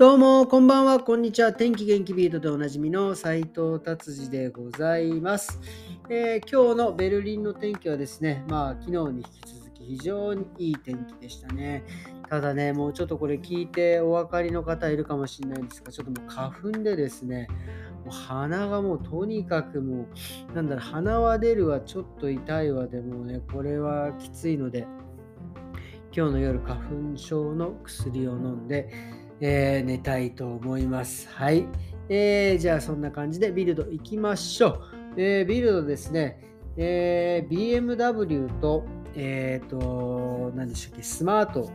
どうも、こんばんは、こんにちは。天気元気ビートでおなじみの斉藤達治でございます、えー、今日のベルリンの天気はですね、まあ、昨日に引き続き非常にいい天気でしたね。ただね、もうちょっとこれ聞いてお分かりの方いるかもしれないんですが、ちょっともう花粉でですね、もう鼻がもうとにかくもう、なんだろう、鼻は出るわ、ちょっと痛いわでもね、これはきついので、今日の夜花粉症の薬を飲んで、えー、寝たいと思います。はい。えー、じゃあそんな感じでビルド行きましょう。えー、ビルドですね、えー、BMW と、えっ、と、何でしたっけ、スマート、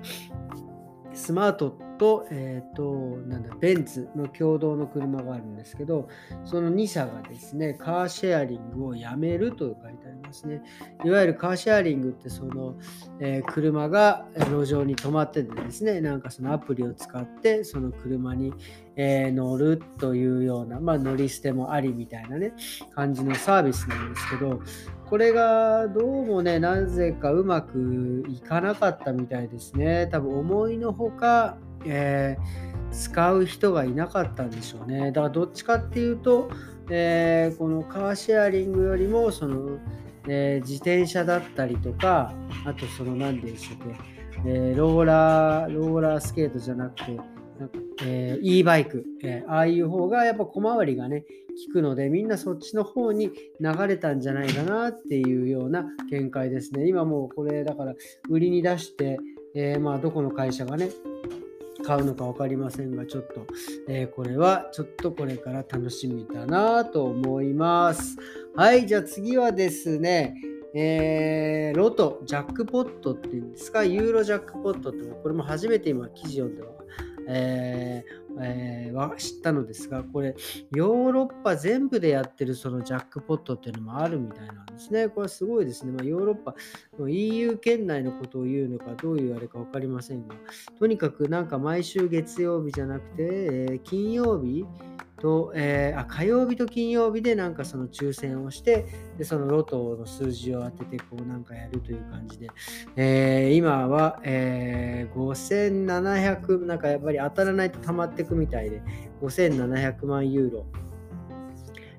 スマートと、えっ、ー、と、なんだ、ベンツの共同の車があるんですけど、その2社がですね、カーシェアリングをやめると書いてありますね。いわゆるカーシェアリングって、その、えー、車が路上に止まっててですね、なんかそのアプリを使って、その車に、えー、乗るというような、まあ、乗り捨てもありみたいなね、感じのサービスなんですけど、これがどうもね、なぜかうまくいかなかったみたいですね。多分思いのほか、えー、使う人がいなかったんでしょうね。だからどっちかっていうと、えー、このカーシェアリングよりもその、えー、自転車だったりとか、あとその何でしたっけ、え、ローラー、ローラースケートじゃなくて、えー、e バイク、え、ああいう方がやっぱ小回りがね、効くので、みんなそっちの方に流れたんじゃないかなっていうような見解ですね。今もうこれだから売りに出して、えー、まあどこの会社がね、買うのか分かりませんが、ちょっと、えー、これはちょっとこれから楽しみだなと思います。はい、じゃあ次はですね、えー、ロト、ジャックポットっていうんですか、ユーロジャックポットって、これも初めて今記事読んでえーえー、は知ったのですが、これ、ヨーロッパ全部でやってるそのジャックポットっていうのもあるみたいなんですね。これすごいですね。まあ、ヨーロッパ、EU 圏内のことを言うのか、どういうあれか分かりませんが、とにかくなんか毎週月曜日じゃなくて、えー、金曜日、と、えー、あ火曜日と金曜日でなんかその抽選をしてでそのロトの数字を当ててこうなんかやるという感じで、えー、今は、えー、5700なんかやっぱり当たらないと溜まっていくみたいで5700万ユーロ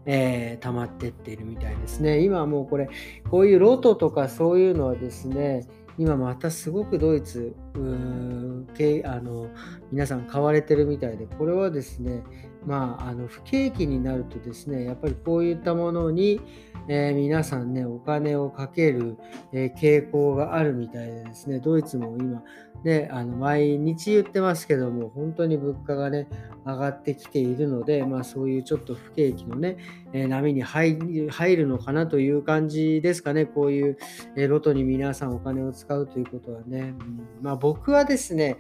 えー、溜まってっているみたいですね。今はもうこれ、こういうロトとかそういうのはですね、今またすごくドイツ、あの皆さん買われてるみたいで、これはですね、まあ、あの不景気になるとですね、やっぱりこういったものに、えー、皆さんね、お金をかける、えー、傾向があるみたいでですね、ドイツも今、ね、あの毎日言ってますけども、本当に物価がね、上がってきているので、まあ、そういうちょっと不景気のね、えー、波に入るのかなという感じですかね、こういう、えロトに皆さんお金を使うということはね。うん、まあ、僕はですね、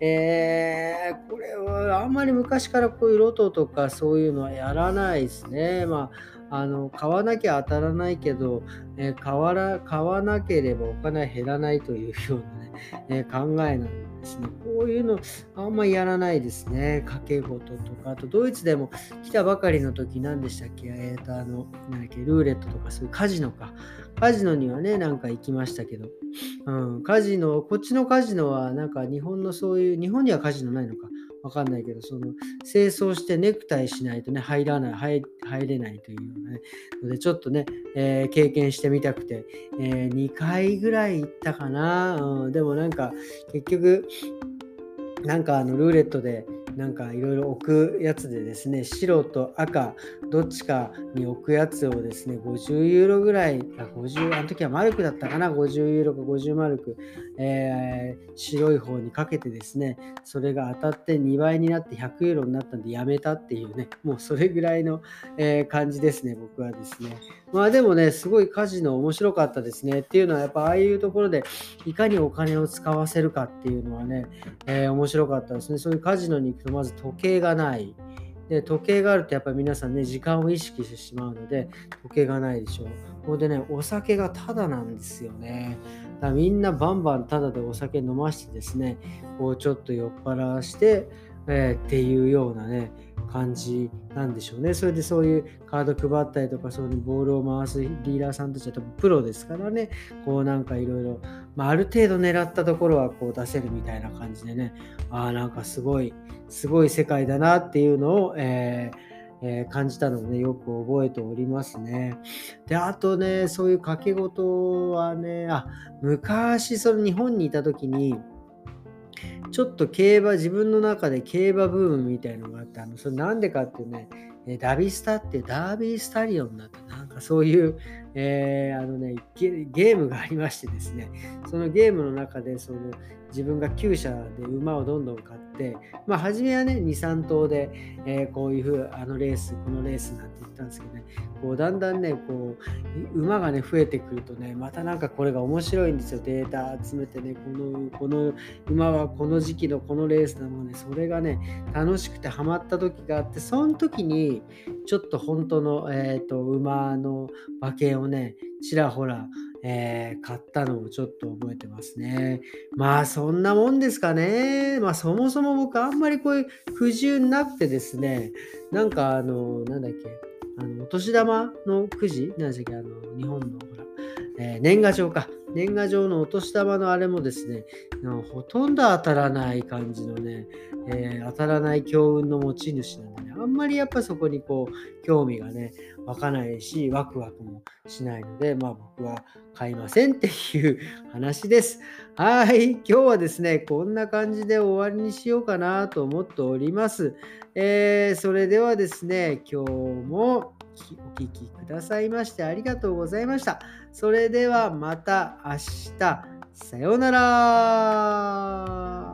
えー、これはあんまり昔からこういうロトとかそういうのはやらないですね。まあ、あの買わなきゃ当たらないけど、えー、買わら買わなければお金は減らないというようなね、えー、考えなんですね。こういうのあんまりやらないですね。掛け事とか、あとドイツでも来たばかりの時何でしたっけ？え、ー、と、あの、なんだっけ、ルーレットとかそういうカジノか。カジノにはね、なんか行きましたけど、うん、カジノ、こっちのカジノはなんか日本のそういう、日本にはカジノないのか。わかんないけど、その、清掃してネクタイしないとね、入らない、入入れないというようなね、ので、ちょっとね、えー、経験してみたくて、えー、2回ぐらい行ったかな、うん、でもなんか、結局、なんかあのルーレットでなんかいろいろ置くやつでですね、白と赤、どっちかに置くやつをですね、50ユーロぐらい、あ50あの時はマルクだったかな、50ユーロか50マルク、えー、白い方にかけてですね、それが当たって2倍になって100ユーロになったんでやめたっていうね、もうそれぐらいの、えー、感じですね、僕はですね。まあでもね、すごいカジノ面白かったですね。っていうのはやっぱああいうところでいかにお金を使わせるかっていうのはね、えー、面白かったですね。そういうカジノに行くとまず時計がない。で、時計があるとやっぱり皆さんね、時間を意識してしまうので、時計がないでしょう。ここでね、お酒がタダなんですよね。だからみんなバンバンタダでお酒飲ましてですね、こうちょっと酔っ払わして、えー、っていうようなね、感じなんでしょうね。それでそういうカード配ったりとか、そういうボールを回すリーダーさんたちは多分プロですからね、こうなんかいろいろ、まあ、ある程度狙ったところはこう出せるみたいな感じでね、ああ、なんかすごい、すごい世界だなっていうのを、えーえー、感じたのをね、よく覚えておりますね。で、あとね、そういう掛け事はね、あ、昔、その日本にいた時に、ちょっと競馬、自分の中で競馬ブームみたいのがあって、あのそれなんでかっていうね、ダビスタってダービースタリオンだったなんかそういう、えー、あのねゲ、ームがありましてですね、そのゲームの中でその自分が厩舎で馬をどんどん買って、まあ、初めはね、2、3頭で、えー、こういうふう、あのレース、このレースなんて言ったんですけどね、こうだんだんね、こう、馬がね、増えてくるとね、またなんかこれが面白いんですよ。データ集めてね、この、この馬はこの時期のこのレースなのね、それがね、楽しくてハマった時があって、その時に、ちょっと本当の、えっ、ー、と、馬の馬券をね、ちらほら、えー、買ったのをちょっと覚えてますね。まあそんなもんですかね。まあそもそも僕あんまりこういう不自由なくてですね、なんかあの、なんだっけ、あのお年玉のくじなんでしたっけ、あの日本のほら、えー、年賀状か。年賀状のお年玉のあれもですね、ほとんど当たらない感じのね、えー、当たらない強運の持ち主なんでね、あんまりやっぱそこにこう、興味がね、湧かないし、ワクワクもしないので、まあ僕は買いませんっていう話です。はい、今日はですね、こんな感じで終わりにしようかなと思っております。えー、それではですね、今日もお聴きくださいましてありがとうございました。それではまた明日。さようなら。